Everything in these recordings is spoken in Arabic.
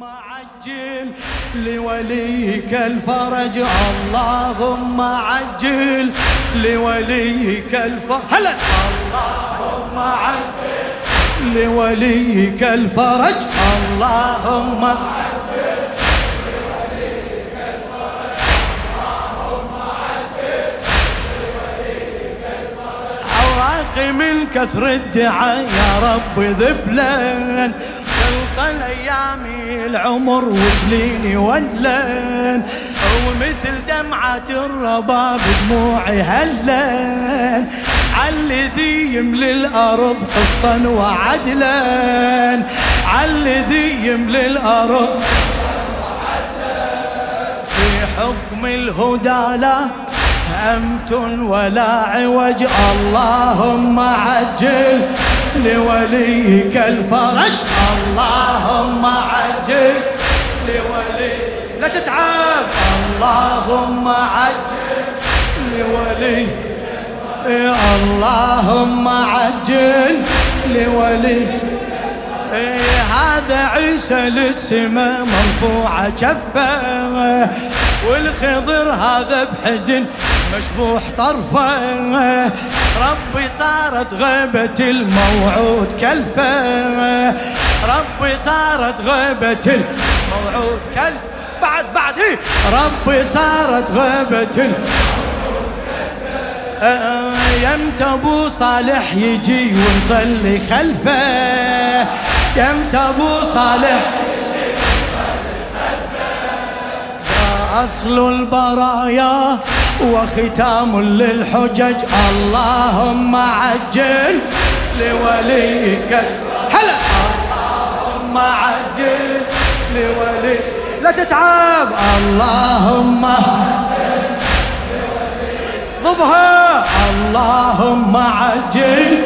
اللهم عجل لوليك الفرج. اللهم عجل لوليك الفرج. هلا. اللهم عجل لوليك الفرج. اللهم عجل لوليك الفرج. اللهم عجل لوليك الفرج عواقي من كثر الدعاء يا رب ذبلان خلص ايامي العمر وسنيني ولن. ومثل دمعة الرباب دموعي هلن. عالذي يملي الأرض قسطا وعدلا. عالذي يملي الأرض في حكم الهدى لا أمت ولا عوج. اللهم عجل لوليك الفرج. اللهم عجل لولي لا تتعب. اللهم عجل لولي اللهم عجل لولي. هذا عيسى للسماء مرفوعة جفه والخضر هذا بحزن مشبوح طرفه. ربي صارت غيبة الموعود كلفة. ربي صارت غيبة الموعود كلفة. بعد بعد إيه؟ ربي صارت غيبة الموعود يمت ابو صالح يجي ونصلي خلفه. يمت ابو صالح أصل البرايا وختام للحجج. اللهم عجل لوليك هلا. اللهم عجل لولي لا تتعب. اللهم ضبها. اللهم عجل.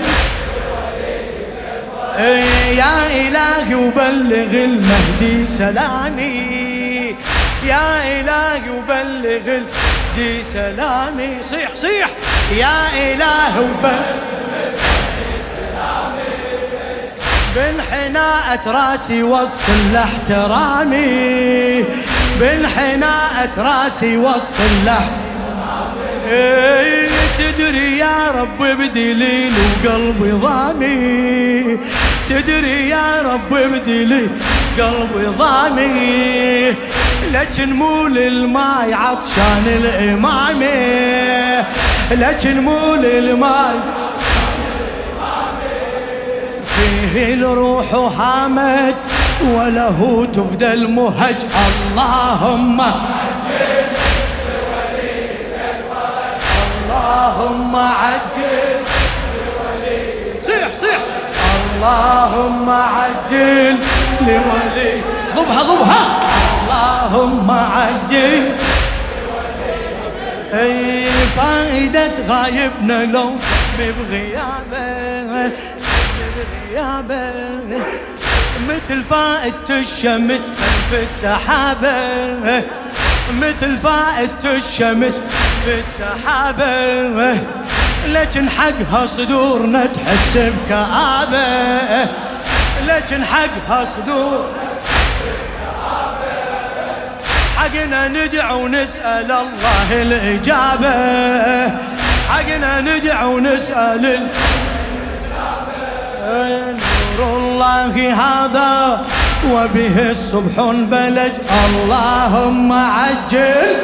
يا إلهي وبلغ المهدي سلامي. يا إلهي وبلغ المهدي سلامي صيح صيح. يا إلهي وبلغ بانحناءة راسي وصل لاحترامي. بانحناءة راسي وصل لاحترامي. تدري يا رب بدليل وقلبي ضامي. تدري يا رب بدليل قلبي ضامي. لكن مو للماي عطشان الإمامي لكن مو للماي فيه الروح هامت وله تفدى المهج. اللهم اللهم عجل. صيح صيح. اللهم عجل لولي. ضبها ضبها اللهم عجل. أي فائدة غايبنا لو بغيابه بغيابه مثل فائدة الشمس خلف السحابة مثل فائدة الشمس في السحابة. لكن حقها صدورنا تحس بكآبة لكن حقها صدور حقنا ندعو ونسأل الله الإجابة. حقنا ندعو ونسأل الإجابة نور الله هذا وبه الصبح بلج. اللهم عجل.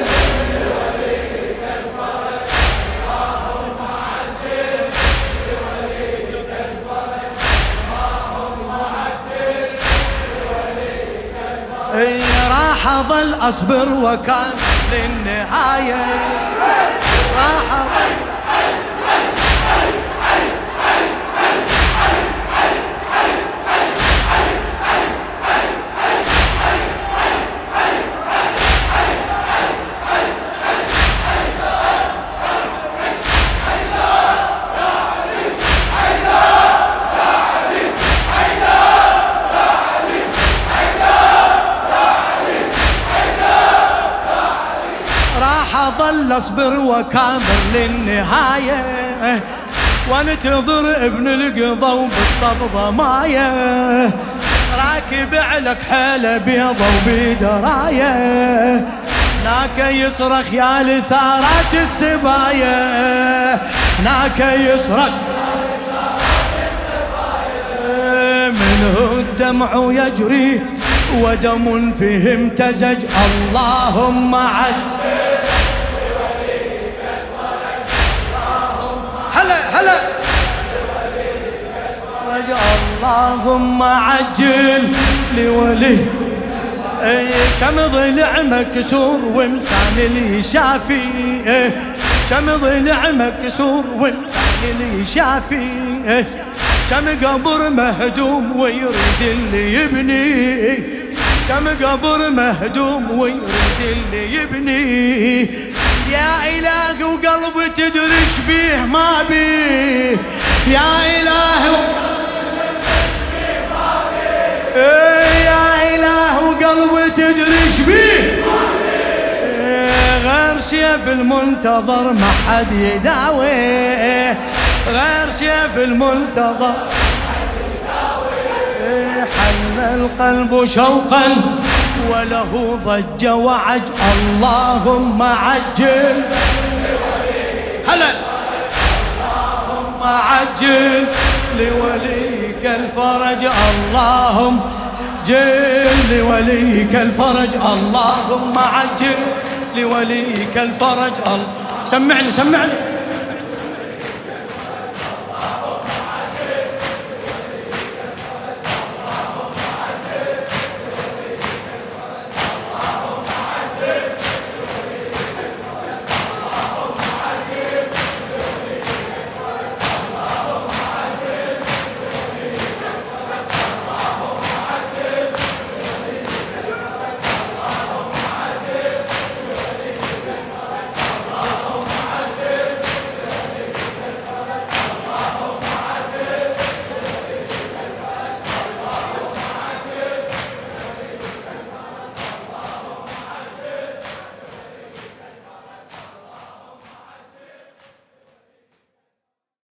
راح اظل اصبر وكان للنهاية. راح اظل اصبر وكامل للنهاية. وانتظر ابن القضا وبالطف ضماية. راكب على كحيله بيضة وبدراية. هناك يصرخ يا لثارات السبايا هناك يصرخ منه الدمع يجري ودم فيه امتزج اللهم عد. هلا. اللهم عجل لولي. أي كم ضلع مكسور وامكان اللي شافي كم ضلع مكسور وامكان اللي شافي كم قبر مهدوم ويريد اللي يبني. كم قبر مهدوم ويريد اللي يبني. يا إله وقلبي تدري بيه ما بيه. يا إله إيه يا إله وقلبي تدري بيه. إيه غير سيف المنتظر ما حد يداوي. غير سيف المنتظر حل القلب شوقا. وله ضج وعج. اللهم عجل. هلا. اللهم عجل لوليك الفرج. اللهم جل لوليك الفرج. اللهم عجل لوليك الفرج. سمعني سمعني.